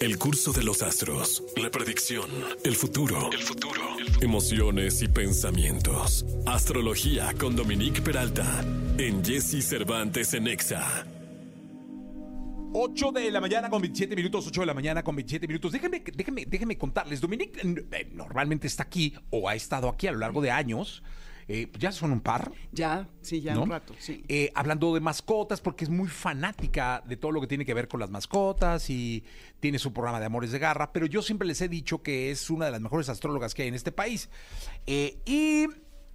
El curso de los astros, la predicción, el futuro, el futuro, emociones y pensamientos. Astrología con Dominique Peralta en Jesse Cervantes en Exa. 8 de la mañana con 27 minutos, 8 de la mañana con 27 minutos. Déjenme, déjenme, déjenme contarles. Dominique eh, normalmente está aquí o ha estado aquí a lo largo de años. Eh, ya son un par. Ya, sí, ya ¿no? un rato, sí. Eh, hablando de mascotas, porque es muy fanática de todo lo que tiene que ver con las mascotas y tiene su programa de Amores de Garra, pero yo siempre les he dicho que es una de las mejores astrólogas que hay en este país. Eh, y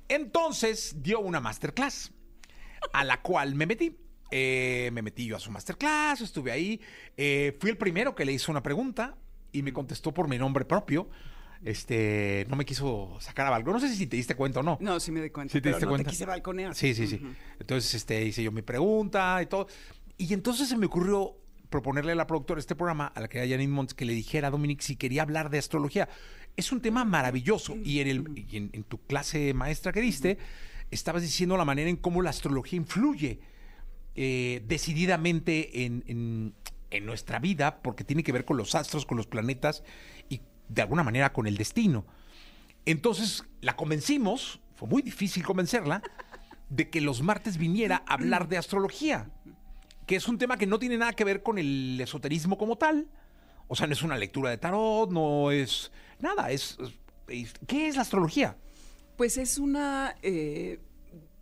entonces dio una masterclass a la cual me metí. Eh, me metí yo a su masterclass, estuve ahí. Eh, fui el primero que le hizo una pregunta y me contestó por mi nombre propio. Este, no me quiso sacar a balcón. No sé si te diste cuenta o no. No, sí me di cuenta. ¿Sí te pero diste no cuenta? te quise balconear. Sí, sí, sí. Entonces, este, hice yo mi pregunta y todo. Y entonces se me ocurrió proponerle a la productora de este programa, a la que era Janine Montes, que le dijera a Dominic si quería hablar de astrología. Es un tema maravilloso. Y en, el, y en, en tu clase maestra que diste, estabas diciendo la manera en cómo la astrología influye eh, decididamente en, en- en nuestra vida, porque tiene que ver con los astros, con los planetas de alguna manera con el destino. Entonces la convencimos, fue muy difícil convencerla, de que los martes viniera a hablar de astrología, que es un tema que no tiene nada que ver con el esoterismo como tal. O sea, no es una lectura de tarot, no es nada, es... ¿Qué es la astrología? Pues es una, eh,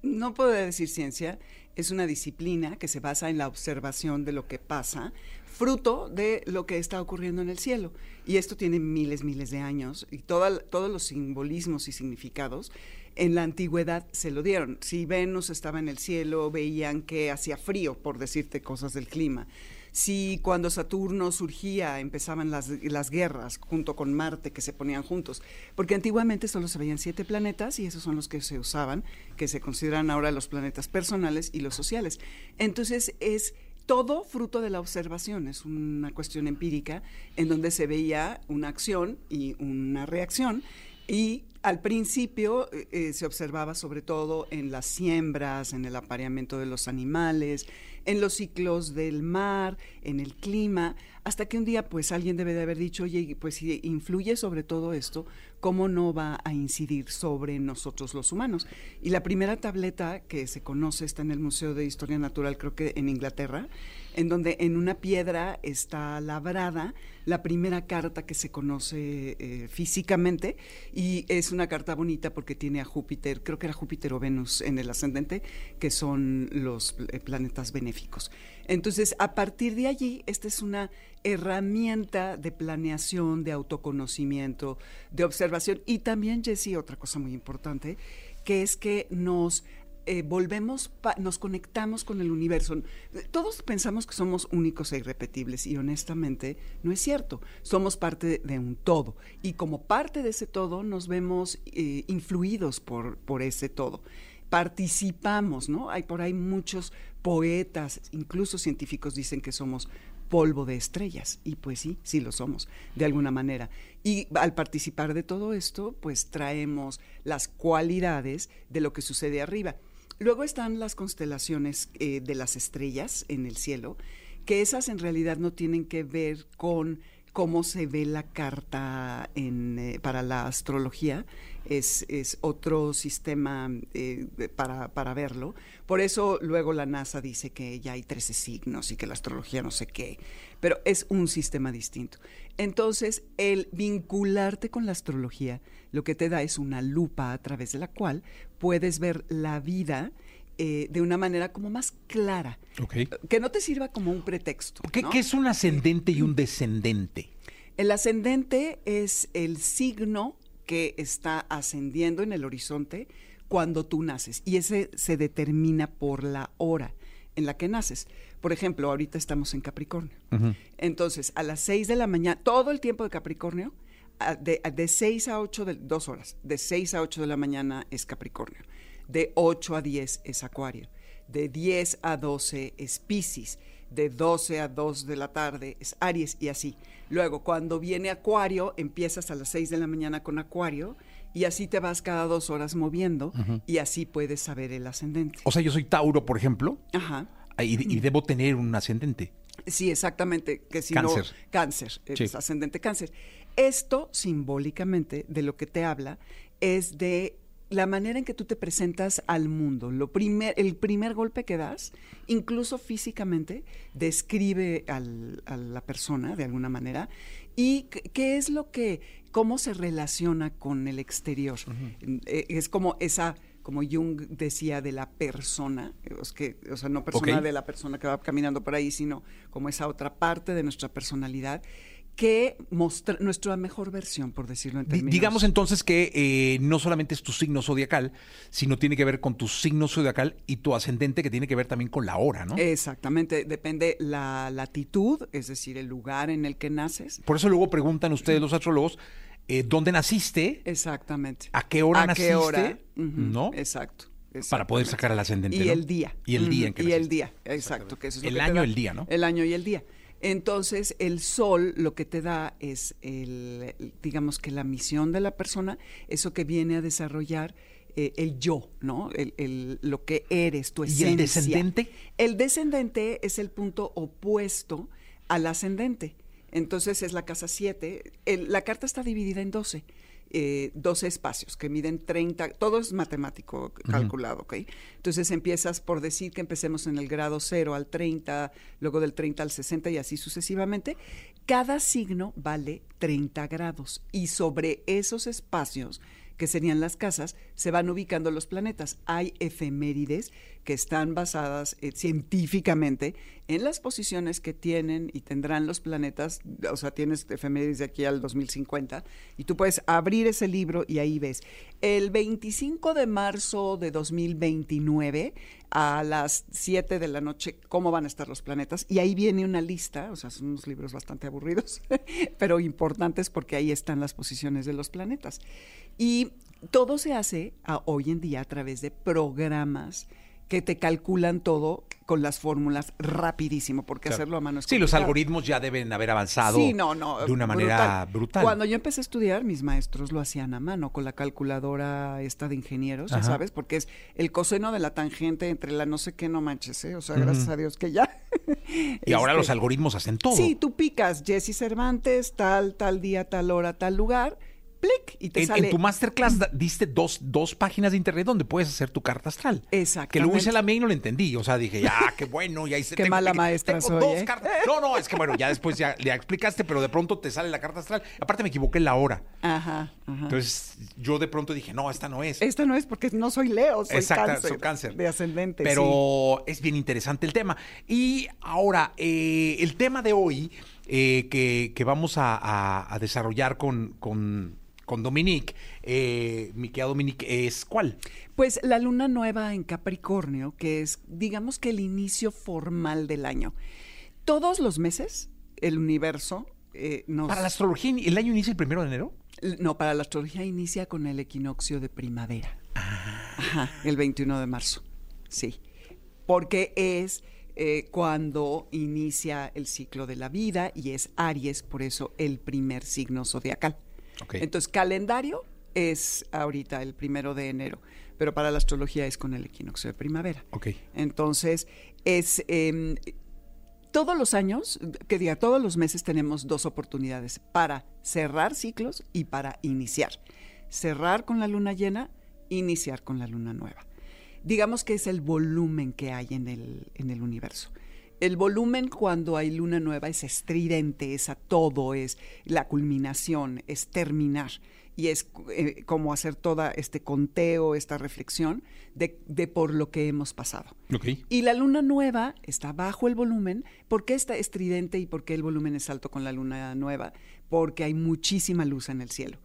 no puedo decir ciencia, es una disciplina que se basa en la observación de lo que pasa, fruto de lo que está ocurriendo en el cielo. Y esto tiene miles, miles de años y todos los simbolismos y significados en la antigüedad se lo dieron. Si Venus estaba en el cielo, veían que hacía frío, por decirte cosas del clima. Si cuando Saturno surgía empezaban las, las guerras junto con Marte que se ponían juntos, porque antiguamente solo se veían siete planetas y esos son los que se usaban, que se consideran ahora los planetas personales y los sociales. Entonces es todo fruto de la observación, es una cuestión empírica en donde se veía una acción y una reacción y al principio eh, eh, se observaba sobre todo en las siembras, en el apareamiento de los animales, en los ciclos del mar, en el clima, hasta que un día pues alguien debe de haber dicho, oye, pues si influye sobre todo esto, ¿cómo no va a incidir sobre nosotros los humanos? Y la primera tableta que se conoce está en el Museo de Historia Natural, creo que en Inglaterra, en donde en una piedra está labrada la primera carta que se conoce eh, físicamente y es una carta bonita porque tiene a Júpiter, creo que era Júpiter o Venus en el ascendente, que son los eh, planetas benéficos. Entonces, a partir de allí, esta es una herramienta de planeación, de autoconocimiento, de observación y también, Jessie, otra cosa muy importante, que es que nos eh, volvemos, nos conectamos con el universo. Todos pensamos que somos únicos e irrepetibles y honestamente no es cierto. Somos parte de un todo y como parte de ese todo nos vemos eh, influidos por, por ese todo. Participamos, ¿no? Hay por ahí muchos poetas, incluso científicos dicen que somos polvo de estrellas. Y pues sí, sí lo somos, de alguna manera. Y al participar de todo esto, pues traemos las cualidades de lo que sucede arriba. Luego están las constelaciones eh, de las estrellas en el cielo, que esas en realidad no tienen que ver con cómo se ve la carta en, eh, para la astrología, es, otro sistema eh, para, para verlo. Por eso luego la NASA dice que ya hay 13 signos y que la astrología no sé qué, pero es un sistema distinto. Entonces, el vincularte con la astrología lo que te da es una lupa a través de la cual puedes ver la vida eh, de una manera como más clara, Ok. que no te sirva como un pretexto. ¿Qué, ¿no? qué es un ascendente y un descendente? El ascendente es el signo que está ascendiendo en el horizonte cuando tú naces y ese se determina por la hora en la que naces. Por ejemplo, ahorita estamos en Capricornio. Entonces, a las 6 de la mañana, todo el tiempo de Capricornio, de, de 6 a 8, de, dos horas, de 6 a 8 de la mañana es Capricornio, de 8 a 10 es Acuario, de 10 a 12 es Piscis, de 12 a 2 de la tarde es Aries y así. Luego, cuando viene Acuario, empiezas a las 6 de la mañana con Acuario y así te vas cada dos horas moviendo y así puedes saber el ascendente. O sea, yo soy Tauro, por ejemplo, Ajá. y, y debo tener un ascendente. Sí, exactamente. Que si Cáncer. no, cáncer, Sí. ascendente cáncer. Esto, simbólicamente, de lo que te habla, es de la manera en que tú te presentas al mundo. Lo primer, el primer golpe que das, incluso físicamente, describe al- a la persona de alguna manera y qué- es lo que, cómo se relaciona con el exterior. Eh, Es como esa, como Jung decía, de la persona, es que, o sea, no persona de la persona que va caminando por ahí, sino como esa otra parte de nuestra personalidad que mostra nuestra mejor versión, por decirlo en términos. Digamos entonces que eh, no solamente es tu signo zodiacal, sino tiene que ver con tu signo zodiacal y tu ascendente, que tiene que ver también con la hora, ¿no? Exactamente, depende la latitud, es decir, el lugar en el que naces. Por eso luego preguntan ustedes, los astrólogos, eh, ¿dónde naciste? Exactamente. ¿A qué hora ¿A naciste? qué hora? ¿No? Exacto. Para poder sacar al ascendente. Y ¿no? el día. Y el día en que Y el día, exacto. Que eso es El año, da. el día, ¿no? El año y el día. Entonces, el sol lo que te da es, el, digamos que la misión de la persona, eso que viene a desarrollar eh, el yo, ¿no? El, el- lo que eres, tu ¿Y esencia. el descendente? El descendente es el punto opuesto al ascendente. Entonces es la casa 7. la carta está dividida en 12. Eh, 12 espacios que miden 30, todo es matemático calculado, ¿ok? Entonces empiezas por decir que empecemos en el grado 0 al 30, luego del 30 al 60 y así sucesivamente. Cada signo vale 30 grados y sobre esos espacios que serían las casas, se van ubicando los planetas. Hay efemérides que están basadas eh, científicamente en las posiciones que tienen y tendrán los planetas, o sea, tienes efemérides de aquí al 2050, y tú puedes abrir ese libro y ahí ves. El 25 de marzo de 2029, a las 7 de la noche, cómo van a estar los planetas, y ahí viene una lista, o sea, son unos libros bastante aburridos, pero importantes porque ahí están las posiciones de los planetas. Y todo se hace a- hoy en día a través de programas que te calculan todo con las fórmulas rapidísimo, porque Claro. hacerlo a mano es Sí, los complicado. algoritmos ya deben haber avanzado Sí, no, no, de una manera brutal. Cuando yo empecé a estudiar, mis maestros lo hacían a mano, con la calculadora esta de ingenieros, ya sabes, porque es el coseno de la tangente entre la no sé qué, no manches, ¿eh? O sea, gracias a Dios que ya. y ahora Este, los algoritmos hacen todo. Sí, tú picas Jesse Cervantes, tal, tal día, tal hora, tal lugar, plic, y te En, sale. en tu masterclass diste dos, dos páginas de internet donde puedes hacer tu carta astral. Exactamente. Que luego hice la mía y no la entendí. O sea, dije, ya, qué bueno, ya hice. Qué tengo- mala tengo maestra soy, dos ¿eh? cartas. No, no, es que bueno, ya después ya le explicaste, pero de pronto te sale la carta astral. Aparte me equivoqué en la hora. Ajá, ajá. Entonces yo de pronto dije, no, esta no es. Esta no es porque no soy Leo, soy Exacto, cáncer, soy cáncer. De ascendente. sí. Pero es bien interesante el tema. Y ahora, eh, el tema de hoy eh, que, que vamos a, a- a desarrollar con, con, con Dominique, eh, mi querida Dominique, es ¿cuál? Pues la luna nueva en Capricornio, que es, digamos que el inicio formal del año. Todos los meses, el universo eh, nos. Para la astrología, ¿el año inicia el primero de enero? No, para la astrología inicia con el equinoccio de primavera. Ajá, el 21 de marzo. Sí. Porque es eh, cuando inicia el ciclo de la vida y es Aries, por eso el primer signo zodiacal. Entonces, calendario es ahorita el primero de enero, pero para la astrología es con el equinoccio de primavera. Ok. Entonces, es em, todos los años, que diga, todos los meses tenemos dos oportunidades para cerrar ciclos y para iniciar. Cerrar con la luna llena, iniciar con la luna nueva. Digamos que es el volumen que hay en el, en el universo. El volumen cuando hay luna nueva es estridente, es a todo, es la culminación, es terminar. Y es eh, como hacer toda este conteo, esta reflexión de, de por lo que hemos pasado. Y la luna nueva está bajo el volumen. ¿Por qué está estridente y por qué el volumen es alto con la luna nueva? Porque hay muchísima luz en el cielo.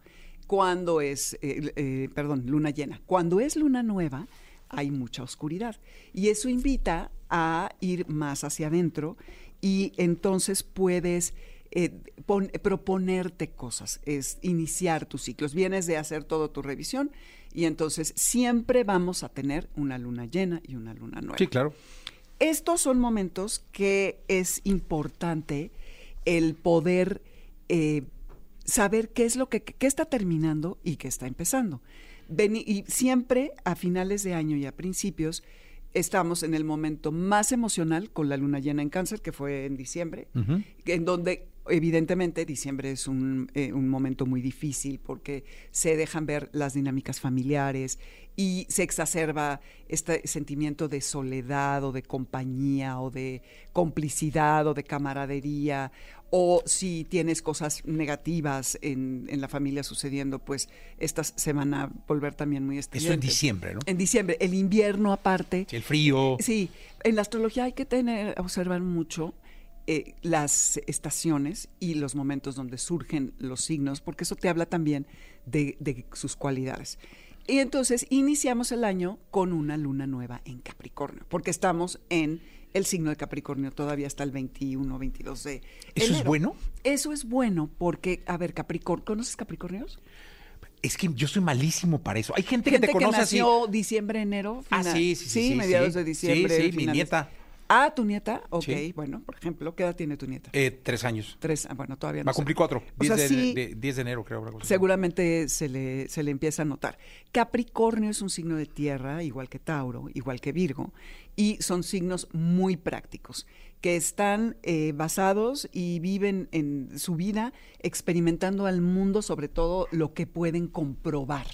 Cuando es, eh, eh, perdón, luna llena. Cuando es luna nueva, hay mucha oscuridad. Y eso invita a ir más hacia adentro y entonces puedes eh, pon- proponerte cosas, es iniciar tus ciclos. Vienes de hacer toda tu revisión y entonces siempre vamos a tener una luna llena y una luna nueva. Sí, claro. Estos son momentos que es importante el poder eh, saber qué es lo que qué está terminando y qué está empezando. Y siempre a finales de año y a principios estamos en el momento más emocional con la luna llena en cáncer, que fue en diciembre, en donde evidentemente diciembre es un, eh, un, momento muy difícil porque se dejan ver las dinámicas familiares y se exacerba este sentimiento de soledad o de compañía o de complicidad o de camaradería o si tienes cosas negativas en, en, la familia sucediendo, pues estas se van a volver también muy estresantes. Eso en diciembre, ¿no? En diciembre. El invierno aparte. Sí, el frío. Sí. En la astrología hay que tener, observar mucho eh, las estaciones y los momentos donde surgen los signos, porque eso te habla también de, de sus cualidades. Y entonces iniciamos el año con una luna nueva en Capricornio, porque estamos en el signo de Capricornio todavía hasta el 21, 22 de ¿Eso es bueno? Eso es bueno porque, a ver, Capricornio, ¿conoces Capricornios? Es que yo soy malísimo para eso. Hay gente, que te conoce que nació así. diciembre, enero. Ah, sí, sí, sí. Sí, mediados sí. de diciembre. Sí, sí, mi nieta. Ah, tu nieta, ok, Sí. bueno, por ejemplo, ¿qué edad tiene tu nieta? Eh, tres años. Tres, ah, bueno, todavía no Va a cumplir cuatro. O 10 sea, de, sí, de- 10 de enero, creo. seguramente se le, se le empieza a notar. Capricornio es un signo de tierra, igual que Tauro, igual que Virgo, y son signos muy prácticos, que están eh, basados y viven en su vida experimentando al mundo, sobre todo lo que pueden comprobar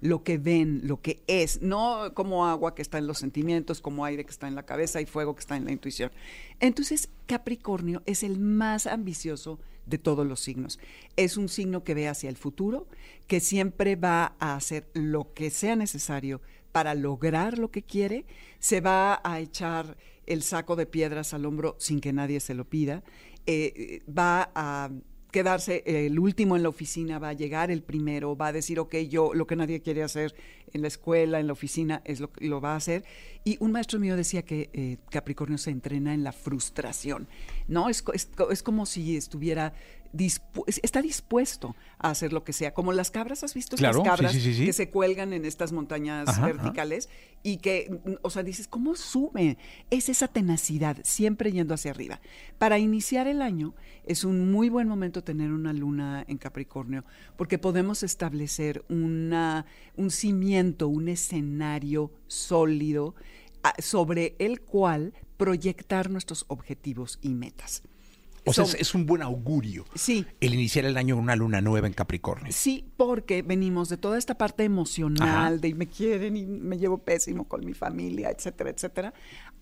lo que ven, lo que es, no como agua que está en los sentimientos, como aire que está en la cabeza y fuego que está en la intuición. Entonces, Capricornio es el más ambicioso de todos los signos. Es un signo que ve hacia el futuro, que siempre va a hacer lo que sea necesario para lograr lo que quiere, se va a echar el saco de piedras al hombro sin que nadie se lo pida, eh, va a quedarse el último en la oficina, va a llegar el primero, va a decir, ok, yo lo que nadie quiere hacer en la escuela, en la oficina, es lo que lo va a hacer. Y un maestro mío decía que eh, Capricornio se entrena en la frustración, ¿no? Es, es, es como si estuviera, dispu- está dispuesto a hacer lo que sea, como las cabras, ¿has visto Claro, estas cabras sí, sí, sí. que se cuelgan en estas montañas Ajá, verticales y que, mm, o sea, dices, ¿cómo sube? Es esa tenacidad, siempre yendo hacia arriba. Para iniciar el año es un muy buen momento tener una luna en Capricornio, porque podemos establecer una, un cimiento, un escenario sólido ah, sobre el cual proyectar nuestros objetivos y metas. O sea, So- es, es un buen augurio. Sí. El iniciar el año con una luna nueva en Capricornio. Sí, porque venimos de toda esta parte emocional, Ajá. de me quieren y me llevo pésimo con mi familia, etcétera, etcétera,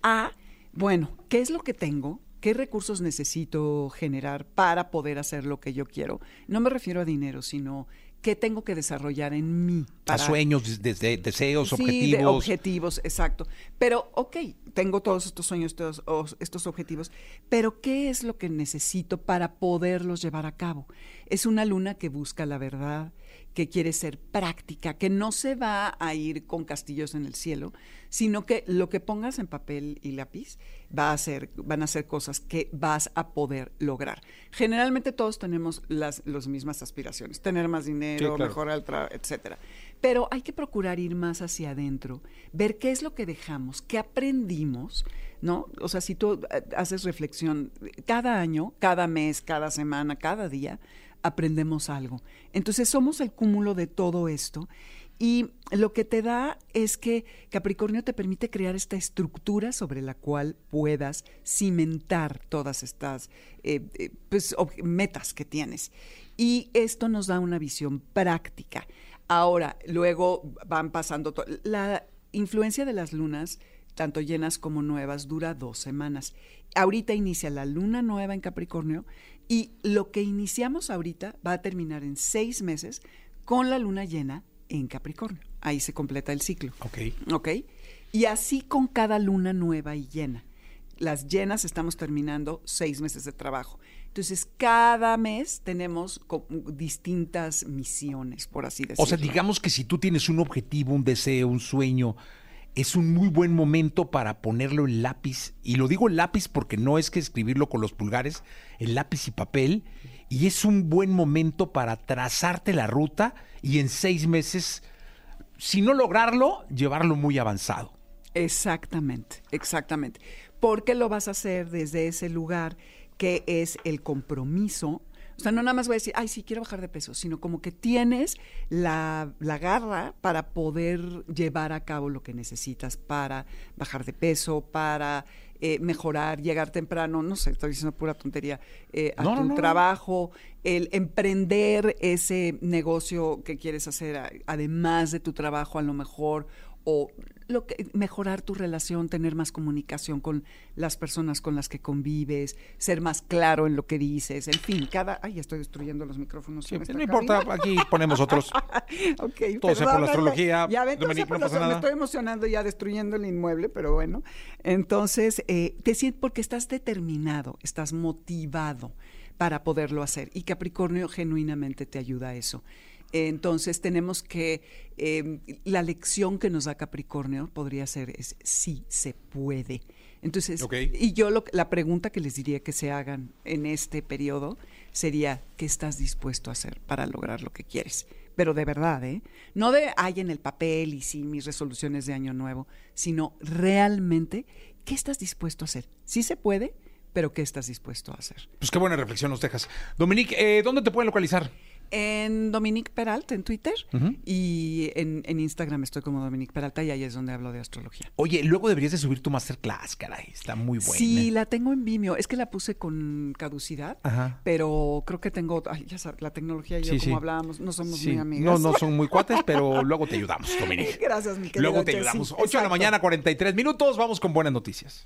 a, bueno, ¿qué es lo que tengo? ¿Qué recursos necesito generar para poder hacer lo que yo quiero? No me refiero a dinero, sino qué tengo que desarrollar en mí. A para- sueños, des- desde deseos, Sí, de objetivos. objetivos, exacto. Pero, ok, tengo todos estos sueños, todos os- estos objetivos, pero ¿qué es lo que necesito para poderlos llevar a cabo? Es una luna que busca la verdad, que quiere ser práctica, que no se va a ir con castillos en el cielo, sino que lo que pongas en papel y lápiz va a ser, van a ser cosas que vas a poder lograr. Generalmente todos tenemos las, las mismas aspiraciones, tener más dinero, Sí, claro. mejorar el trabajo, etcétera. Pero hay que procurar ir más hacia adentro, ver qué es lo que dejamos, qué aprendimos, ¿no? O sea, si tú eh, haces reflexión cada año, cada mes, cada semana, cada día, aprendemos algo. Entonces somos el cúmulo de todo esto y lo que te da es que Capricornio te permite crear esta estructura sobre la cual puedas cimentar todas estas eh, eh, pues, metas que tienes. Y esto nos da una visión práctica. Ahora, luego van pasando... La influencia de las lunas, tanto llenas como nuevas, dura dos semanas. Ahorita inicia la luna nueva en Capricornio y lo que iniciamos ahorita va a terminar en seis meses con la luna llena en Capricornio. Ahí se completa el ciclo. Ok. ¿Ok? Y así con cada luna nueva y llena. Las llenas estamos terminando seis meses de trabajo. Entonces, cada mes tenemos distintas misiones, por así decirlo. O sea, digamos que si tú tienes un objetivo, un deseo, un sueño, es un muy buen momento para ponerlo en lápiz. Y lo digo en lápiz porque no es que escribirlo con los pulgares, en lápiz y papel. Y es un buen momento para trazarte la ruta y en seis meses, si no lograrlo, llevarlo muy avanzado. Exactamente, exactamente. Porque lo vas a hacer desde ese lugar que es el compromiso, O sea, no nada más voy a decir, ay, sí, quiero bajar de peso, sino como que tienes la, la garra para poder llevar a cabo lo que necesitas para bajar de peso, para eh, mejorar, llegar temprano, no sé, estoy diciendo pura tontería, eh, a No, tu no, no. trabajo, el emprender ese negocio que quieres hacer, a- además de tu trabajo a lo mejor, o lo que, mejorar tu relación, tener más comunicación con las personas con las que convives, ser más claro en lo que dices, en fin, cada... Ay, ya estoy destruyendo los micrófonos. Sí, no importa, aquí ponemos otros. Ok, Todo sea por la astrología, Ya ven, Dominique, no pasa nada. Me estoy emocionando ya destruyendo el inmueble, pero bueno. Entonces, eh, te sientes porque estás determinado, estás motivado para poderlo hacer. Y Capricornio genuinamente te ayuda a eso. Entonces tenemos que, eh, la lección que nos da Capricornio podría ser, es sí se puede. Entonces, y yo lo, la pregunta que les diría que se hagan en este periodo sería, ¿qué estás dispuesto a hacer para lograr lo que quieres? Pero de verdad, ¿eh? No de, hay en el papel y sí, mis resoluciones de año nuevo, sino realmente, ¿qué estás dispuesto a hacer? Sí se puede, pero ¿qué estás dispuesto a hacer? Pues qué buena reflexión nos dejas. Dominique, eh, ¿dónde te pueden localizar? En Dominique Peralta, en Twitter, y en, en Instagram estoy como Dominique Peralta, y ahí es donde hablo de astrología. Oye, luego deberías de subir tu masterclass, caray. Está muy buena. Sí, la tengo en Vimeo. Es que la puse con caducidad, Ajá. pero creo que tengo, ay, ya sabes, la tecnología y yo, Sí, como sí. hablábamos, no somos Sí, muy amigas. No, no son muy cuates, pero luego te ayudamos, Dominique. Gracias, mi querido Luego te ayudamos. 8 de la mañana, 43 minutos. Vamos con buenas noticias.